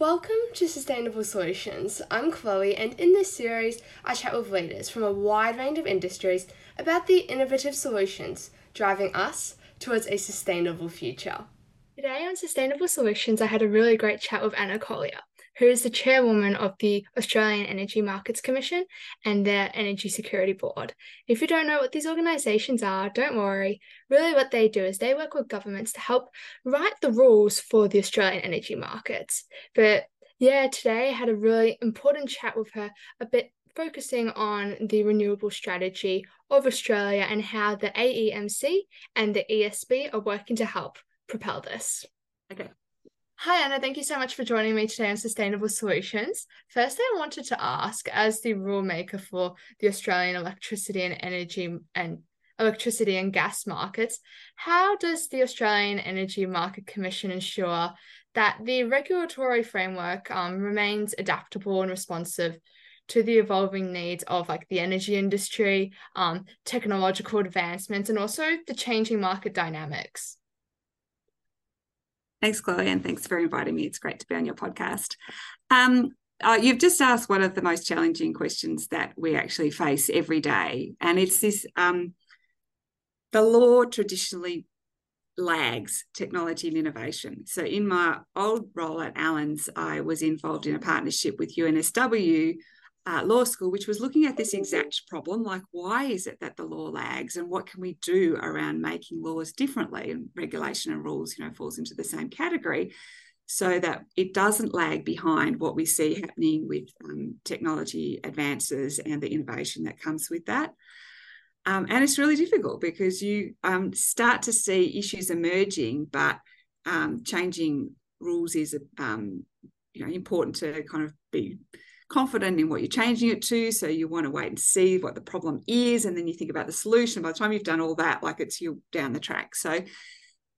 Welcome to Sustainable Solutions. I'm Chloe, and in this series, I chat with leaders from a wide range of industries about the innovative solutions driving us towards a sustainable future. Today on Sustainable Solutions, I had a really great chat with Anna Collyer, who is the chairwoman of the Australian Energy Markets Commission and their Energy Security Board. If you don't know what these organisations are, don't worry. Really, what they do is they work with governments to help write the rules for the Australian energy markets. But yeah, today I had a really important chat with her, a bit focusing on the renewable strategy of Australia and how the AEMC and the ESB are working to help propel this. Okay. Hi, Anna. Thank you so much for joining me today on Sustainable Solutions. Firstly, I wanted to ask, as the rule maker for the Australian electricity and energy and electricity and gas markets, how does the Australian Energy Market Commission ensure that the regulatory framework um, remains adaptable and responsive to the evolving needs of like the energy industry, um, technological advancements, and also the changing market dynamics. Thanks, Chloe, and thanks for inviting me. It's great to be on your podcast. Um, uh, you've just asked one of the most challenging questions that we actually face every day, and it's this: um, the law traditionally lags technology and innovation. So, in my old role at Allens, I was involved in a partnership with UNSW uh, law school, which was looking at this exact problem like, why is it that the law lags and what can we do around making laws differently? And regulation and rules, you know, falls into the same category so that it doesn't lag behind what we see happening with um, technology advances and the innovation that comes with that. Um, and it's really difficult because you um, start to see issues emerging, but um, changing rules is um, you know important to kind of be confident in what you're changing it to. So you want to wait and see what the problem is. And then you think about the solution. By the time you've done all that, like it's you down the track. So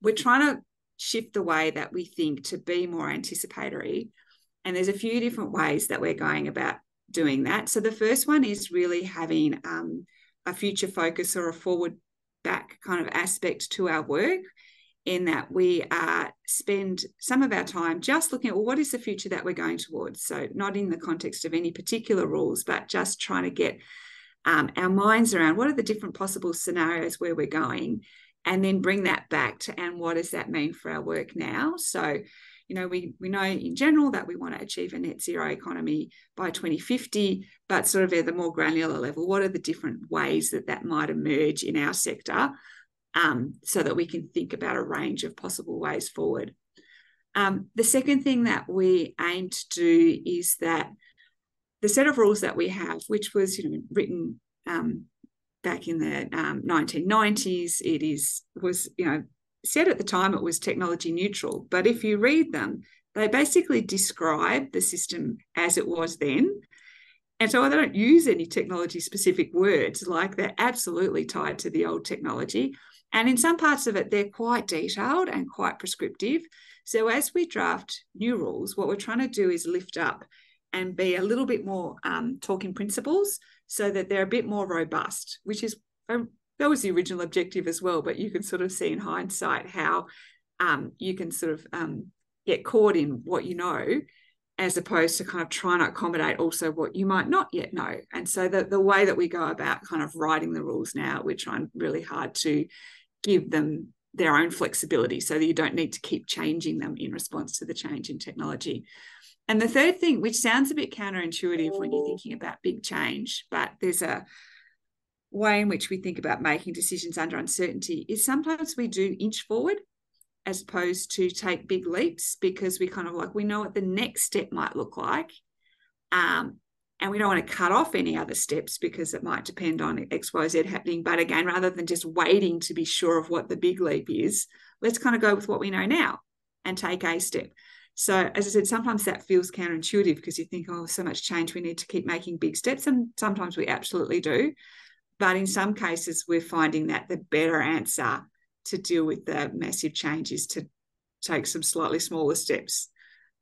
we're trying to shift the way that we think to be more anticipatory. And there's a few different ways that we're going about doing that. So the first one is really having um, a future focus or a forward back kind of aspect to our work in that we uh, spend some of our time just looking at well, what is the future that we're going towards. So, not in the context of any particular rules, but just trying to get um, our minds around what are the different possible scenarios where we're going, and then bring that back to and what does that mean for our work now. So, you know, we we know in general that we want to achieve a net zero economy by 2050, but sort of at the more granular level, what are the different ways that that might emerge in our sector? Um, so that we can think about a range of possible ways forward. Um, the second thing that we aim to do is that the set of rules that we have, which was you know written um, back in the 1990s, um, it is was you know said at the time it was technology neutral, but if you read them, they basically describe the system as it was then. And so they don't use any technology specific words, like they're absolutely tied to the old technology. And in some parts of it, they're quite detailed and quite prescriptive. So as we draft new rules, what we're trying to do is lift up and be a little bit more um, talking principles so that they're a bit more robust, which is um, that was the original objective as well. But you can sort of see in hindsight how um, you can sort of um, get caught in what you know as opposed to kind of trying to accommodate also what you might not yet know. And so the, the way that we go about kind of writing the rules now, we're trying really hard to give them their own flexibility so that you don't need to keep changing them in response to the change in technology. And the third thing, which sounds a bit counterintuitive when you're thinking about big change, but there's a way in which we think about making decisions under uncertainty, is sometimes we do inch forward as opposed to take big leaps because we kind of like we know what the next step might look like. Um, and we don't want to cut off any other steps because it might depend on xyz happening. But again rather than just waiting to be sure of what the big leap is let's kind of go with what we know now and take a step. So as i said sometimes that feels counterintuitive because you think oh so much change we need to keep making big steps and sometimes we absolutely do. But in some cases we're finding that the better answer to deal with the massive change is to take some slightly smaller steps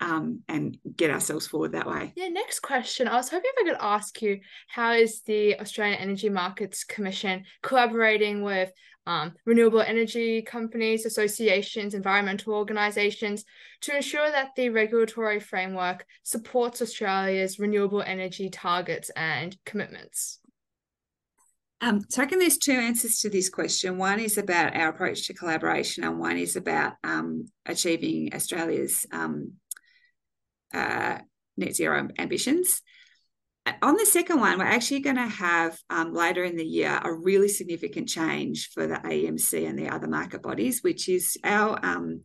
um, and get ourselves forward that way. Yeah, next question. I was hoping if I could ask you how is the Australian Energy Markets Commission collaborating with um, renewable energy companies, associations, environmental organisations to ensure that the regulatory framework supports Australia's renewable energy targets and commitments? Um, so I reckon there's two answers to this question. One is about our approach to collaboration, and one is about um, achieving Australia's um, uh, net zero ambitions. On the second one, we're actually going to have um, later in the year a really significant change for the AEMC and the other market bodies, which is our um,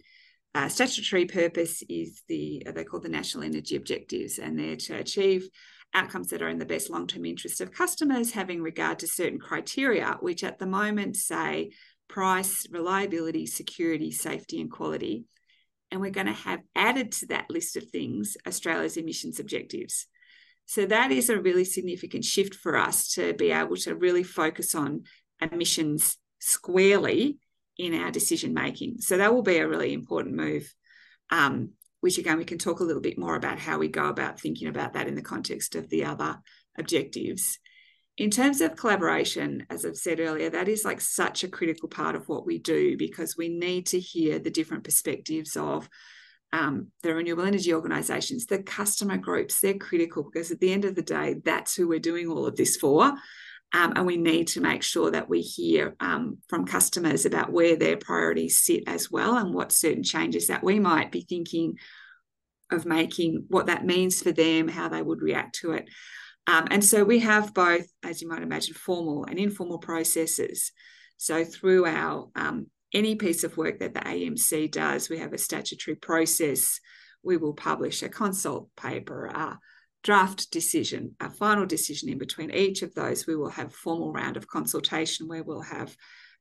uh, statutory purpose is the they call the national energy objectives, and they're to achieve outcomes that are in the best long-term interest of customers, having regard to certain criteria, which at the moment say price, reliability, security, safety, and quality. And we're going to have added to that list of things Australia's emissions objectives. So that is a really significant shift for us to be able to really focus on emissions squarely in our decision making. So that will be a really important move, um, which again, we can talk a little bit more about how we go about thinking about that in the context of the other objectives. In terms of collaboration, as I've said earlier, that is like such a critical part of what we do because we need to hear the different perspectives of um, the renewable energy organisations, the customer groups. They're critical because at the end of the day, that's who we're doing all of this for. Um, and we need to make sure that we hear um, from customers about where their priorities sit as well and what certain changes that we might be thinking of making, what that means for them, how they would react to it. Um, and so we have both, as you might imagine, formal and informal processes. So through our um, any piece of work that the AEMC does, we have a statutory process. We will publish a consult paper, a draft decision, a final decision in between each of those. We will have formal round of consultation where we'll have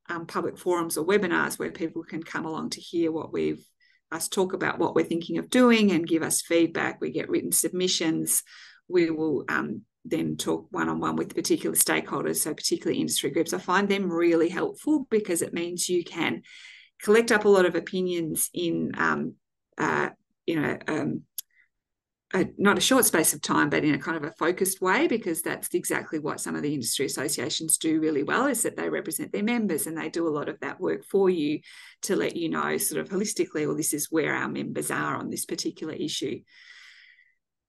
um, public forums or webinars where people can come along to hear what we've us talk about what we're thinking of doing and give us feedback. We get written submissions. We will um, then talk one on one with particular stakeholders, so particularly industry groups. I find them really helpful because it means you can collect up a lot of opinions in, um, uh, you know, um, a, not a short space of time, but in a kind of a focused way, because that's exactly what some of the industry associations do really well is that they represent their members and they do a lot of that work for you to let you know sort of holistically, well, this is where our members are on this particular issue.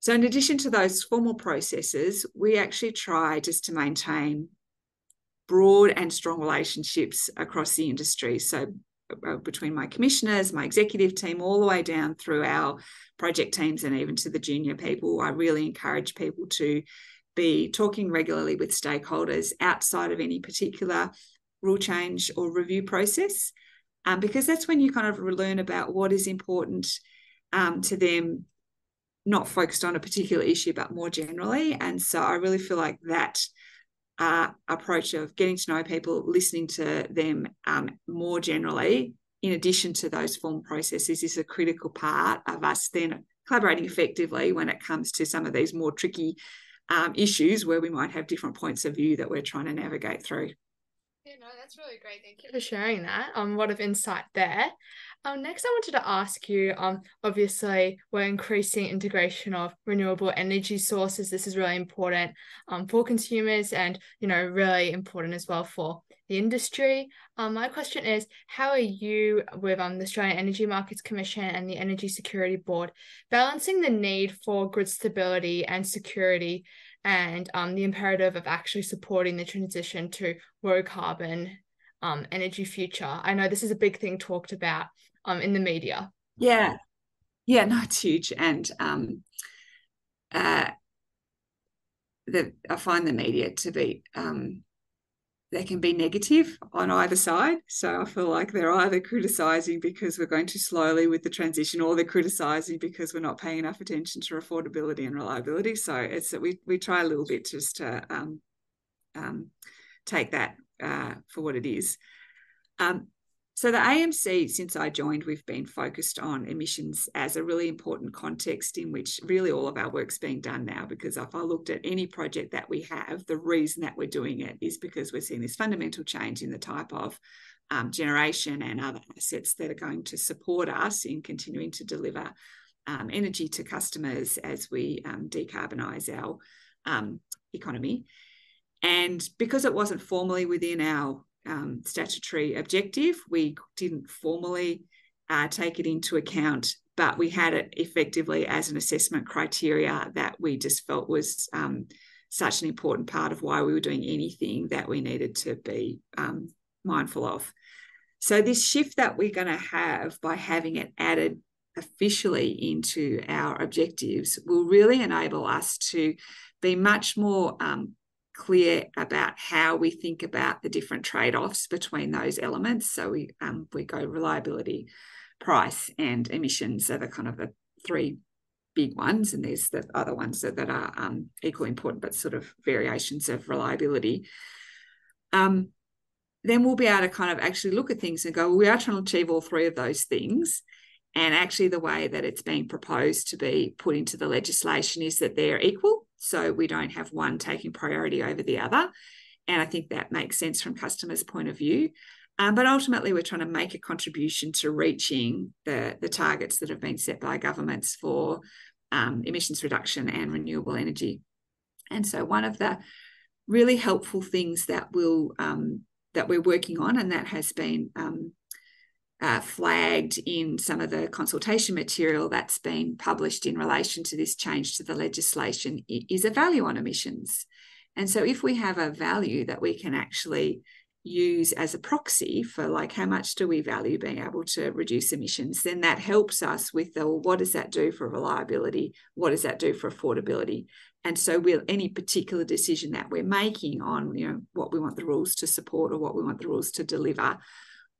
So, in addition to those formal processes, we actually try just to maintain broad and strong relationships across the industry. So, uh, between my commissioners, my executive team, all the way down through our project teams and even to the junior people, I really encourage people to be talking regularly with stakeholders outside of any particular rule change or review process, um, because that's when you kind of learn about what is important um, to them not focused on a particular issue, but more generally. And so I really feel like that uh, approach of getting to know people, listening to them um, more generally, in addition to those form processes, is a critical part of us then collaborating effectively when it comes to some of these more tricky um, issues where we might have different points of view that we're trying to navigate through. Yeah, no, that's really great. Thank you for sharing that. Um, lot of insight there. Um, next, I wanted to ask you. Um, obviously, we're increasing integration of renewable energy sources. This is really important um, for consumers, and you know, really important as well for the industry. Um, my question is, how are you with um the Australian Energy Markets Commission and the Energy Security Board balancing the need for grid stability and security, and um the imperative of actually supporting the transition to low carbon um energy future? I know this is a big thing talked about um, in the media. Yeah, yeah, no, it's huge, and um, uh, the I find the media to be um, they can be negative on either side. So I feel like they're either criticizing because we're going too slowly with the transition, or they're criticizing because we're not paying enough attention to affordability and reliability. So it's that we we try a little bit just to um, um, take that uh, for what it is. Um, so, the AEMC, since I joined, we've been focused on emissions as a really important context in which really all of our work's being done now. Because if I looked at any project that we have, the reason that we're doing it is because we're seeing this fundamental change in the type of um, generation and other assets that are going to support us in continuing to deliver um, energy to customers as we um, decarbonise our um, economy. And because it wasn't formally within our um, statutory objective, we didn't formally uh, take it into account, but we had it effectively as an assessment criteria that we just felt was um, such an important part of why we were doing anything that we needed to be um, mindful of. So, this shift that we're going to have by having it added officially into our objectives will really enable us to be much more um, clear about how we think about the different trade-offs between those elements. So we um, we go reliability, price, and emissions are the kind of the three big ones, and there's the other ones that, that are um, equally important, but sort of variations of reliability. Um, then we'll be able to kind of actually look at things and go, well, we are trying to achieve all three of those things. And actually, the way that it's being proposed to be put into the legislation is that they're equal. So we don't have one taking priority over the other. And I think that makes sense from customers' point of view. Um, but ultimately, we're trying to make a contribution to reaching the, the targets that have been set by governments for um, emissions reduction and renewable energy. And so, one of the really helpful things that will um, that we're working on, and that has been um, uh, flagged in some of the consultation material that's been published in relation to this change to the legislation, is a value on emissions. And so, if we have a value that we can actually use as a proxy for like how much do we value being able to reduce emissions then that helps us with the well, what does that do for reliability what does that do for affordability and so will any particular decision that we're making on you know what we want the rules to support or what we want the rules to deliver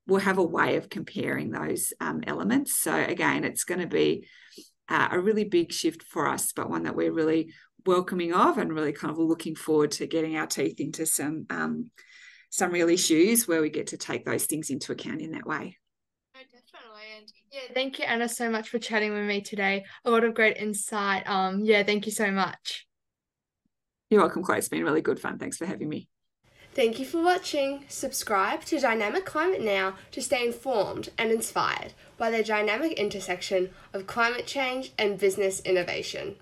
we'll have a way of comparing those um, elements so again it's going to be uh, a really big shift for us but one that we're really welcoming of and really kind of looking forward to getting our teeth into some um, some real issues where we get to take those things into account in that way. definitely. And yeah, thank you, Anna, so much for chatting with me today. A lot of great insight. Um, yeah, thank you so much. You're welcome, Chloe. It's been really good fun. Thanks for having me. Thank you for watching. Subscribe to Dynamic Climate Now to stay informed and inspired by the dynamic intersection of climate change and business innovation.